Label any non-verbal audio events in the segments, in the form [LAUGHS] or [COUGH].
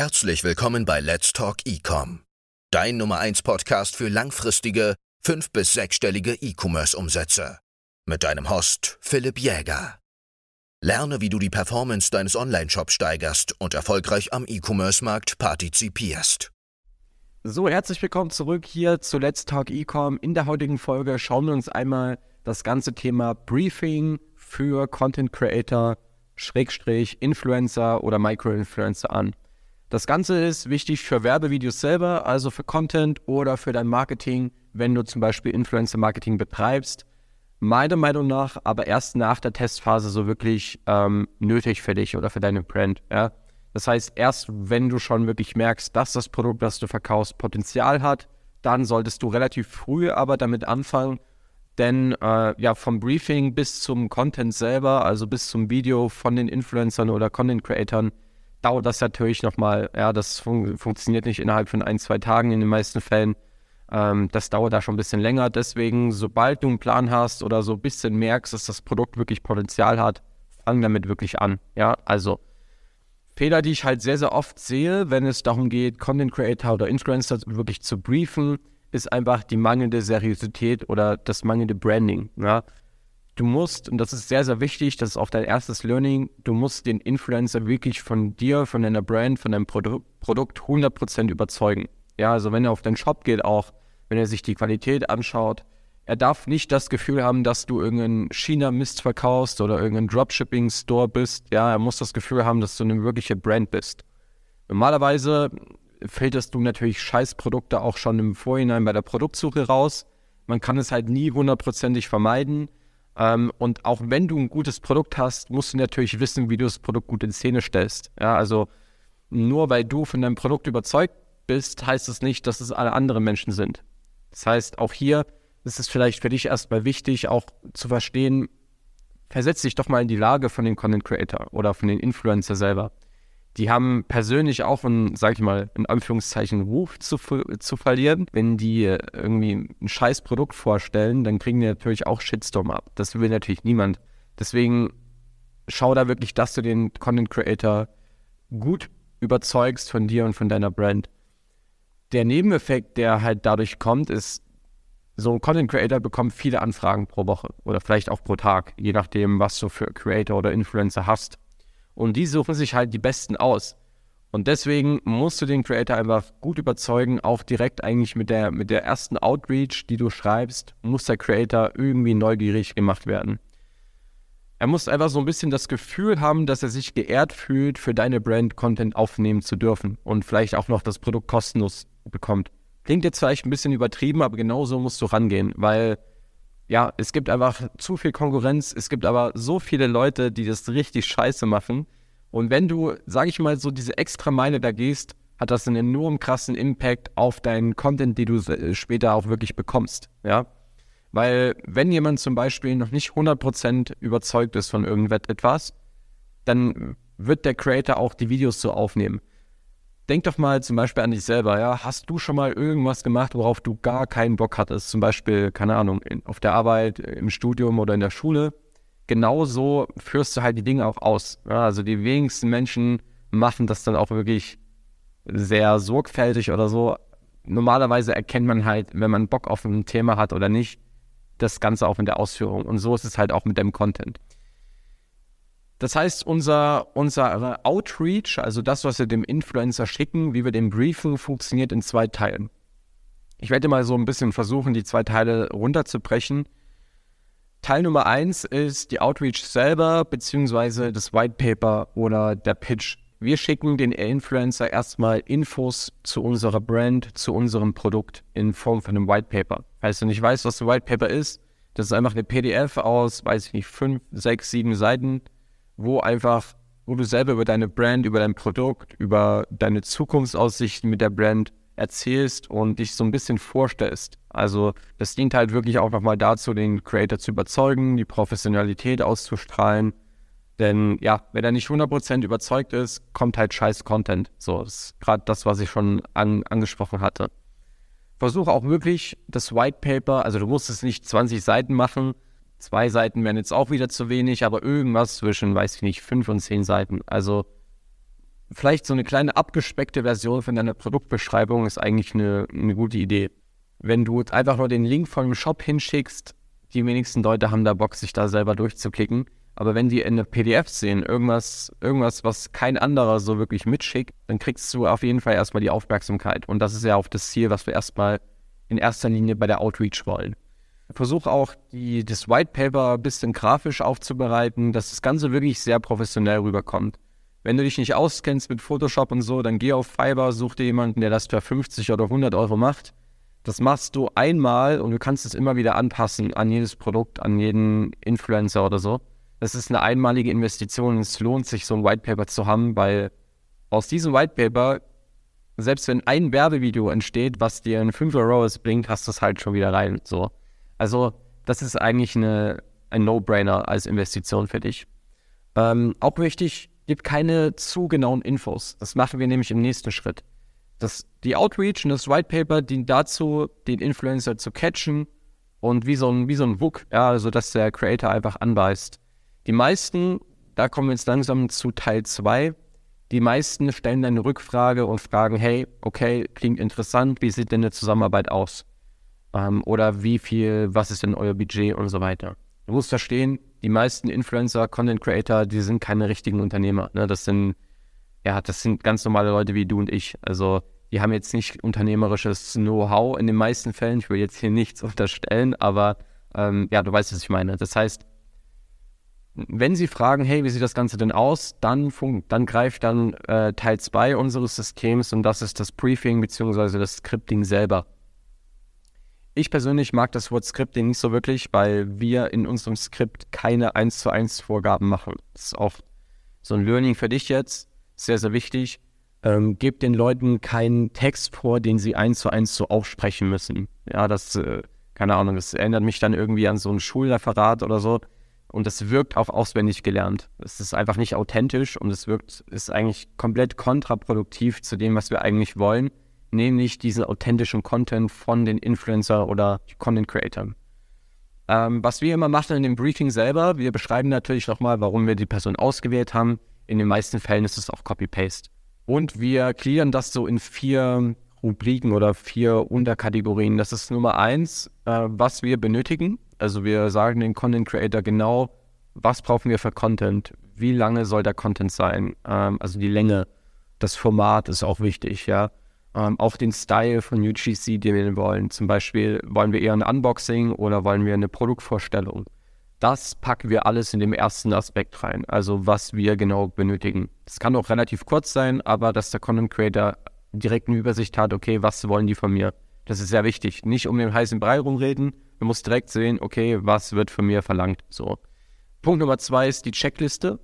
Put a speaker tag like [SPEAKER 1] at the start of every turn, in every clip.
[SPEAKER 1] Herzlich willkommen bei Let's Talk Ecom, dein Nummer 1 Podcast für langfristige, fünf- bis sechsstellige E-Commerce-Umsätze. Mit deinem Host Philipp Jäger. Lerne, wie du die Performance deines Online-Shops steigerst und erfolgreich am E-Commerce-Markt partizipierst.
[SPEAKER 2] So, herzlich willkommen zurück hier zu Let's Talk Ecom. In der heutigen Folge schauen wir uns einmal das ganze Thema Briefing für Content Creator, Schrägstrich, Influencer oder Micro-Influencer an. Das Ganze ist wichtig für Werbevideos selber, also für Content oder für dein Marketing, wenn du zum Beispiel Influencer-Marketing betreibst. Meiner Meinung nach aber erst nach der Testphase so wirklich ähm, nötig für dich oder für deine Brand. Ja? Das heißt, erst wenn du schon wirklich merkst, dass das Produkt, das du verkaufst, Potenzial hat, dann solltest du relativ früh aber damit anfangen, denn äh, ja, vom Briefing bis zum Content selber, also bis zum Video von den Influencern oder Content-Creatern, dauert das natürlich nochmal. Ja, das fun funktioniert nicht innerhalb von ein, zwei Tagen in den meisten Fällen. Ähm, das dauert da schon ein bisschen länger. Deswegen, sobald du einen Plan hast oder so ein bisschen merkst, dass das Produkt wirklich Potenzial hat, fang damit wirklich an. Ja, also Fehler, die ich halt sehr, sehr oft sehe, wenn es darum geht, Content Creator oder Influencer wirklich zu briefen, ist einfach die mangelnde Seriosität oder das mangelnde Branding. Ja? Du musst, und das ist sehr, sehr wichtig, das ist auch dein erstes Learning, du musst den Influencer wirklich von dir, von deiner Brand, von deinem Produ Produkt 100% überzeugen. Ja, also wenn er auf deinen Shop geht auch, wenn er sich die Qualität anschaut, er darf nicht das Gefühl haben, dass du irgendeinen China-Mist verkaufst oder irgendein Dropshipping-Store bist. Ja, er muss das Gefühl haben, dass du eine wirkliche Brand bist. Normalerweise filterst du natürlich Scheißprodukte auch schon im Vorhinein bei der Produktsuche raus. Man kann es halt nie hundertprozentig vermeiden. Ähm, und auch wenn du ein gutes Produkt hast, musst du natürlich wissen, wie du das Produkt gut in Szene stellst. Ja, also nur weil du von deinem Produkt überzeugt bist, heißt es das nicht, dass es alle anderen Menschen sind. Das heißt, auch hier ist es vielleicht für dich erstmal wichtig, auch zu verstehen, versetz dich doch mal in die Lage von den Content Creator oder von den Influencer selber die haben persönlich auch einen, sag ich mal, in Anführungszeichen Ruf zu, zu verlieren. Wenn die irgendwie ein scheiß Produkt vorstellen, dann kriegen die natürlich auch Shitstorm ab. Das will natürlich niemand. Deswegen schau da wirklich, dass du den Content Creator gut überzeugst von dir und von deiner Brand. Der Nebeneffekt, der halt dadurch kommt, ist, so ein Content Creator bekommt viele Anfragen pro Woche oder vielleicht auch pro Tag, je nachdem, was du für Creator oder Influencer hast. Und die suchen sich halt die Besten aus. Und deswegen musst du den Creator einfach gut überzeugen, auch direkt eigentlich mit der, mit der ersten Outreach, die du schreibst, muss der Creator irgendwie neugierig gemacht werden. Er muss einfach so ein bisschen das Gefühl haben, dass er sich geehrt fühlt, für deine Brand Content aufnehmen zu dürfen und vielleicht auch noch das Produkt kostenlos bekommt. Klingt jetzt vielleicht ein bisschen übertrieben, aber genauso musst du rangehen, weil ja, es gibt einfach zu viel Konkurrenz. Es gibt aber so viele Leute, die das richtig scheiße machen. Und wenn du, sag ich mal, so diese extra Meile da gehst, hat das einen enorm krassen Impact auf deinen Content, den du äh, später auch wirklich bekommst. Ja, weil wenn jemand zum Beispiel noch nicht 100% überzeugt ist von irgendetwas, dann wird der Creator auch die Videos so aufnehmen denk doch mal zum Beispiel an dich selber, ja. Hast du schon mal irgendwas gemacht, worauf du gar keinen Bock hattest? Zum Beispiel, keine Ahnung, in, auf der Arbeit, im Studium oder in der Schule. Genauso führst du halt die Dinge auch aus. Ja? Also die wenigsten Menschen machen das dann auch wirklich sehr sorgfältig oder so. Normalerweise erkennt man halt, wenn man Bock auf ein Thema hat oder nicht, das Ganze auch in der Ausführung. Und so ist es halt auch mit dem Content. Das heißt, unser, unser Outreach, also das, was wir dem Influencer schicken, wie wir den briefen, funktioniert in zwei Teilen. Ich werde mal so ein bisschen versuchen, die zwei Teile runterzubrechen. Teil Nummer eins ist die Outreach selber, beziehungsweise das White Paper oder der Pitch. Wir schicken den Influencer erstmal Infos zu unserer Brand, zu unserem Produkt in Form von einem White Paper. Falls du nicht weißt, was ein White Paper ist, das ist einfach eine PDF aus, weiß ich nicht, fünf, sechs, sieben Seiten wo einfach, wo du selber über deine Brand, über dein Produkt, über deine Zukunftsaussichten mit der Brand erzählst und dich so ein bisschen vorstellst. Also das dient halt wirklich auch nochmal dazu, den Creator zu überzeugen, die Professionalität auszustrahlen. Denn ja, wenn er nicht 100% überzeugt ist, kommt halt scheiß Content. So, ist gerade das, was ich schon an, angesprochen hatte. Versuche auch wirklich das White Paper, also du musst es nicht 20 Seiten machen, Zwei Seiten wären jetzt auch wieder zu wenig, aber irgendwas zwischen, weiß ich nicht, fünf und zehn Seiten. Also vielleicht so eine kleine abgespeckte Version von deiner Produktbeschreibung ist eigentlich eine, eine gute Idee. Wenn du einfach nur den Link von dem Shop hinschickst, die wenigsten Leute haben da Bock, sich da selber durchzuklicken. Aber wenn die in der PDF sehen, irgendwas, irgendwas, was kein anderer so wirklich mitschickt, dann kriegst du auf jeden Fall erstmal die Aufmerksamkeit. Und das ist ja auch das Ziel, was wir erstmal in erster Linie bei der Outreach wollen. Versuch auch, die, das White Paper ein bisschen grafisch aufzubereiten, dass das Ganze wirklich sehr professionell rüberkommt. Wenn du dich nicht auskennst mit Photoshop und so, dann geh auf Fiverr, such dir jemanden, der das für 50 oder 100 Euro macht. Das machst du einmal und du kannst es immer wieder anpassen an jedes Produkt, an jeden Influencer oder so. Das ist eine einmalige Investition. Es lohnt sich, so ein White Paper zu haben, weil aus diesem White Paper, selbst wenn ein Werbevideo entsteht, was dir ein 5 ROAS bringt, hast du es halt schon wieder rein. So. Also, das ist eigentlich eine, ein No-Brainer als Investition für dich. Ähm, auch wichtig, gib keine zu genauen Infos. Das machen wir nämlich im nächsten Schritt. Das, die Outreach und das White Paper dient dazu, den Influencer zu catchen und wie so ein, wie so ein Hook, ja, also dass der Creator einfach anbeißt. Die meisten, da kommen wir jetzt langsam zu Teil 2, die meisten stellen eine Rückfrage und fragen, hey, okay, klingt interessant, wie sieht denn eine Zusammenarbeit aus? Ähm, oder wie viel, was ist denn euer Budget und so weiter. Du musst verstehen, die meisten Influencer, Content Creator, die sind keine richtigen Unternehmer. Ne? Das sind, ja, das sind ganz normale Leute wie du und ich. Also die haben jetzt nicht unternehmerisches Know-how in den meisten Fällen. Ich will jetzt hier nichts [LAUGHS] unterstellen, aber ähm, ja, du weißt, was ich meine. Das heißt, wenn sie fragen, hey, wie sieht das Ganze denn aus, dann, dann greift dann äh, Teil 2 unseres Systems und das ist das Briefing bzw. das Scripting selber. Ich persönlich mag das Wort Scripting nicht so wirklich, weil wir in unserem Skript keine 1 zu 1 Vorgaben machen. Das ist auch so ein Learning für dich jetzt, sehr, sehr wichtig. Ähm, gebt den Leuten keinen Text vor, den sie eins zu eins so aufsprechen müssen. Ja, das, äh, keine Ahnung, das erinnert mich dann irgendwie an so ein Schulreferat oder so. Und das wirkt auch auswendig gelernt. Es ist einfach nicht authentisch und es wirkt, ist eigentlich komplett kontraproduktiv zu dem, was wir eigentlich wollen nämlich diesen authentischen Content von den Influencer oder Content Creators. Ähm, was wir immer machen in dem Briefing selber, wir beschreiben natürlich nochmal, warum wir die Person ausgewählt haben. In den meisten Fällen ist es auch Copy-Paste. Und wir gliedern das so in vier Rubriken oder vier Unterkategorien. Das ist Nummer eins, äh, was wir benötigen. Also wir sagen dem Content Creator genau, was brauchen wir für Content, wie lange soll der Content sein, ähm, also die Länge, das Format ist auch wichtig, ja ähm, auch den Style von UGC, den wir wollen. Zum Beispiel wollen wir eher ein Unboxing oder wollen wir eine Produktvorstellung. Das packen wir alles in dem ersten Aspekt rein, also was wir genau benötigen. Das kann auch relativ kurz sein, aber dass der Content Creator direkt eine Übersicht hat, okay, was wollen die von mir? Das ist sehr wichtig. Nicht um den heißen Brei rumreden, man muss direkt sehen, okay, was wird von mir verlangt. So. Punkt Nummer zwei ist die Checkliste.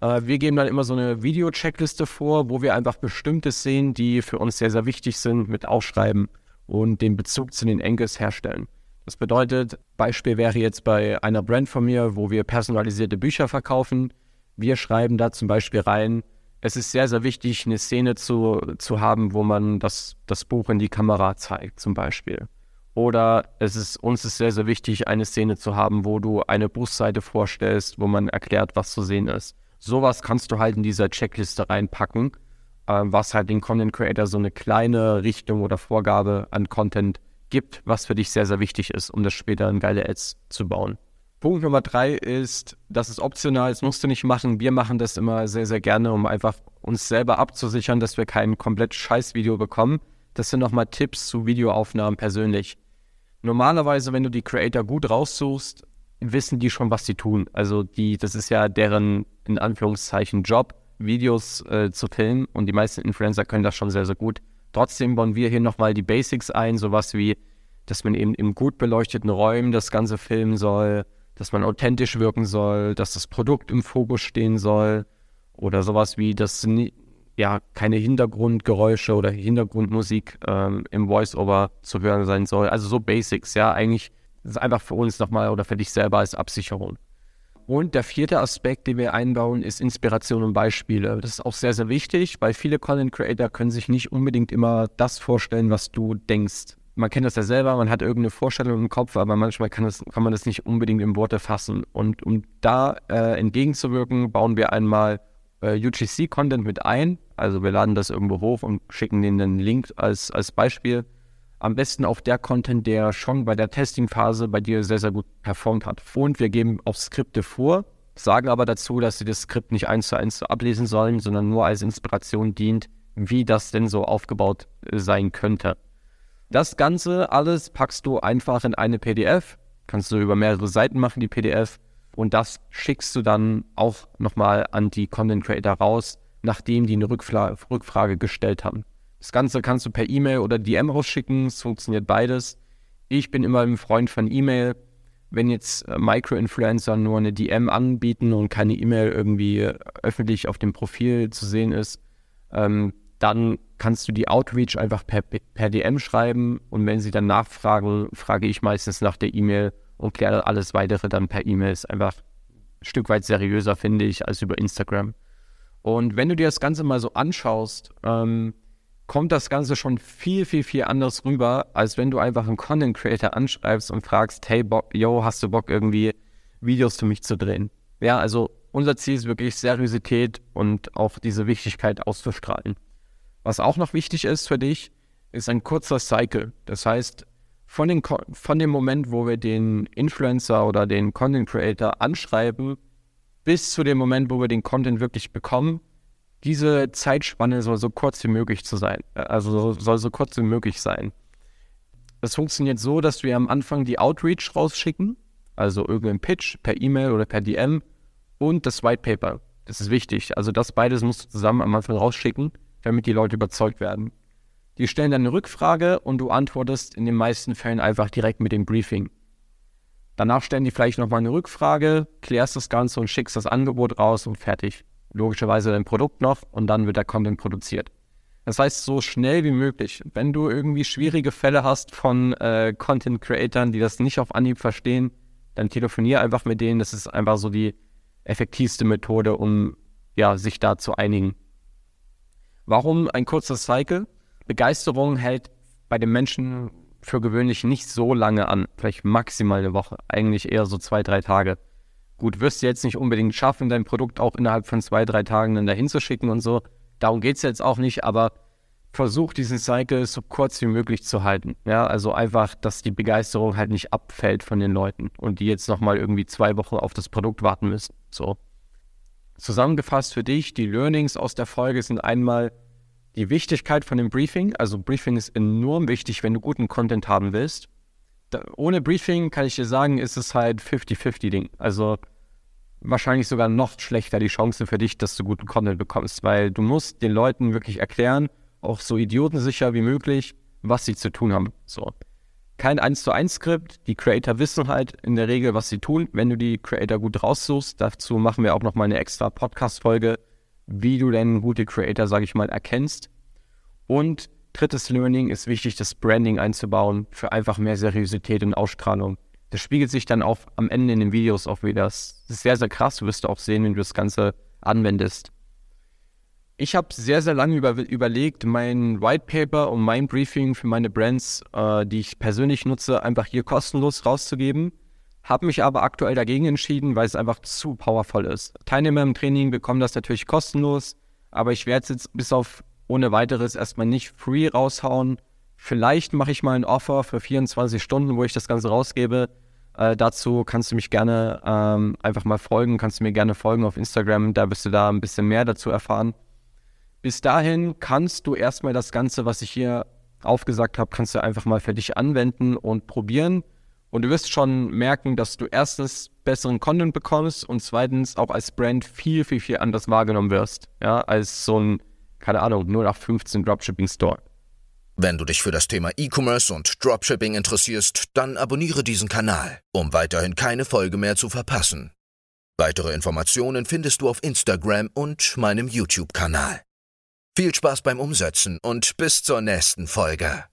[SPEAKER 2] Äh, wir geben dann immer so eine Video-Checkliste vor, wo wir einfach bestimmte Szenen, die für uns sehr, sehr wichtig sind, mit aufschreiben und den Bezug zu den Engels herstellen. Das bedeutet, Beispiel wäre jetzt bei einer Brand von mir, wo wir personalisierte Bücher verkaufen. Wir schreiben da zum Beispiel rein, es ist sehr, sehr wichtig, eine Szene zu, zu haben, wo man das, das Buch in die Kamera zeigt, zum Beispiel. Oder es ist, uns ist sehr, sehr wichtig, eine Szene zu haben, wo du eine Buchseite vorstellst, wo man erklärt, was zu sehen ist. Sowas kannst du halt in dieser Checkliste reinpacken, äh, was halt den Content Creator so eine kleine Richtung oder Vorgabe an Content gibt, was für dich sehr, sehr wichtig ist, um das später in geile Ads zu bauen. Punkt Nummer drei ist, das ist optional, das musst du nicht machen. Wir machen das immer sehr, sehr gerne, um einfach uns selber abzusichern, dass wir kein komplett scheiß Video bekommen. Das sind nochmal Tipps zu Videoaufnahmen persönlich. Normalerweise, wenn du die Creator gut raussuchst, wissen die schon, was sie tun. Also die, das ist ja deren, in Anführungszeichen, Job, Videos äh, zu filmen und die meisten Influencer können das schon sehr, sehr gut. Trotzdem bauen wir hier nochmal die Basics ein, sowas wie, dass man eben in gut beleuchteten Räumen das Ganze filmen soll, dass man authentisch wirken soll, dass das Produkt im Fokus stehen soll oder sowas wie, dass ja keine Hintergrundgeräusche oder Hintergrundmusik ähm, im Voice-Over zu hören sein soll. Also so Basics, ja, eigentlich das ist einfach für uns nochmal oder für dich selber als Absicherung. Und der vierte Aspekt, den wir einbauen, ist Inspiration und Beispiele. Das ist auch sehr, sehr wichtig, weil viele Content Creator können sich nicht unbedingt immer das vorstellen, was du denkst. Man kennt das ja selber, man hat irgendeine Vorstellung im Kopf, aber manchmal kann, das, kann man das nicht unbedingt in Worte fassen. Und um da äh, entgegenzuwirken, bauen wir einmal äh, UGC-Content mit ein, Also wir laden das irgendwo hoch und schicken denen einen Link als, als Beispiel. Am besten auch der Content, der schon bei der Testingphase bei dir sehr, sehr gut performt hat. Und wir geben auch Skripte vor, sagen aber dazu, dass sie das Skript nicht eins zu eins ablesen sollen, sondern nur als Inspiration dient, wie das denn so aufgebaut äh, sein könnte. Das Ganze alles packst du einfach in eine PDF, kannst du über mehrere Seiten machen, die PDF, und das schickst du dann auch nochmal an die Content Creator raus, nachdem die eine Rückfla Rückfrage gestellt haben. Das Ganze kannst du per E-Mail oder DM rausschicken, es funktioniert beides. Ich bin immer ein Freund von E-Mail. Wenn jetzt äh, Micro-Influencer nur eine DM anbieten und keine E-Mail irgendwie äh, öffentlich auf dem Profil zu sehen ist, ähm, dann kannst du die Outreach einfach per, per DM schreiben und wenn sie dann nachfragen, frage ich meistens nach der E-Mail und kläre alles weitere dann per E-Mail. Ist einfach ein Stück weit seriöser, finde ich, als über Instagram. Und wenn du dir das Ganze mal so anschaust, ähm, kommt das Ganze schon viel, viel, viel anders rüber, als wenn du einfach einen Content Creator anschreibst und fragst, hey, Bock, yo, hast du Bock irgendwie Videos für mich zu drehen? Ja, also unser Ziel ist wirklich Seriosität und auch diese Wichtigkeit auszustrahlen. Was auch noch wichtig ist für dich, ist ein kurzer Cycle. Das heißt, von, den, von dem Moment, wo wir den Influencer oder den Content Creator anschreiben, bis zu dem Moment, wo wir den Content wirklich bekommen, diese Zeitspanne soll so kurz wie möglich zu sein. Also soll so kurz wie möglich sein. Das funktioniert so, dass wir am Anfang die Outreach rausschicken, also irgendeinen Pitch per E-Mail oder per DM und das White Paper. Das ist wichtig. Also das beides musst du zusammen am Anfang rausschicken, damit die Leute überzeugt werden. Die stellen dann eine Rückfrage und du antwortest in den meisten Fällen einfach direkt mit dem Briefing. Danach stellen die vielleicht nochmal eine Rückfrage, klärst das Ganze und schickst das Angebot raus und fertig. Logischerweise dein Produkt noch und dann wird der Content produziert. Das heißt, so schnell wie möglich. Wenn du irgendwie schwierige Fälle hast von äh, Content-Creatern, die das nicht auf Anhieb verstehen, dann telefonier einfach mit denen. Das ist einfach so die effektivste Methode, um ja, sich da zu einigen. Warum ein kurzer Cycle? Begeisterung hält bei den Menschen für gewöhnlich nicht so lange an, vielleicht maximal eine Woche, eigentlich eher so zwei, drei Tage. Gut, wirst du jetzt nicht unbedingt schaffen, dein Produkt auch innerhalb von zwei, drei Tagen dann dahin zu schicken und so. Darum geht es jetzt auch nicht, aber versuch diesen Cycle so kurz wie möglich zu halten. Ja, also einfach, dass die Begeisterung halt nicht abfällt von den Leuten und die jetzt nochmal irgendwie zwei Wochen auf das Produkt warten müssen. So. Zusammengefasst für dich, die Learnings aus der Folge sind einmal, die Wichtigkeit von dem Briefing, also Briefing ist enorm wichtig, wenn du guten Content haben willst. Da, ohne Briefing kann ich dir sagen, ist es halt 50-50-Ding. Also wahrscheinlich sogar noch schlechter die Chance für dich, dass du guten Content bekommst, weil du musst den Leuten wirklich erklären, auch so idiotensicher wie möglich, was sie zu tun haben. So. Kein 1 zu 1 Skript. Die Creator wissen halt in der Regel, was sie tun, wenn du die Creator gut raussuchst. Dazu machen wir auch nochmal eine extra Podcast-Folge wie du denn gute Creator, sage ich mal, erkennst. Und drittes Learning ist wichtig, das Branding einzubauen für einfach mehr Seriosität und Ausstrahlung. Das spiegelt sich dann auch am Ende in den Videos auch wieder. Das ist sehr, sehr krass. Du wirst auch sehen, wenn du das Ganze anwendest. Ich habe sehr, sehr lange über, überlegt, mein White Paper und mein Briefing für meine Brands, äh, die ich persönlich nutze, einfach hier kostenlos rauszugeben. Habe mich aber aktuell dagegen entschieden, weil es einfach zu powervoll ist. Teilnehmer im Training bekommen das natürlich kostenlos, aber ich werde es jetzt bis auf ohne weiteres erstmal nicht free raushauen. Vielleicht mache ich mal ein Offer für 24 Stunden, wo ich das Ganze rausgebe. Äh, dazu kannst du mich gerne ähm, einfach mal folgen, kannst du mir gerne folgen auf Instagram, da wirst du da ein bisschen mehr dazu erfahren. Bis dahin kannst du erstmal das Ganze, was ich hier aufgesagt habe, kannst du einfach mal für dich anwenden und probieren. Und du wirst schon merken, dass du erstens besseren Content bekommst und zweitens auch als Brand viel, viel, viel anders wahrgenommen wirst. Ja, als so ein, keine Ahnung, 0815 Dropshipping Store.
[SPEAKER 1] Wenn du dich für das Thema E-Commerce und Dropshipping interessierst, dann abonniere diesen Kanal, um weiterhin keine Folge mehr zu verpassen. Weitere Informationen findest du auf Instagram und meinem YouTube-Kanal. Viel Spaß beim Umsetzen und bis zur nächsten Folge.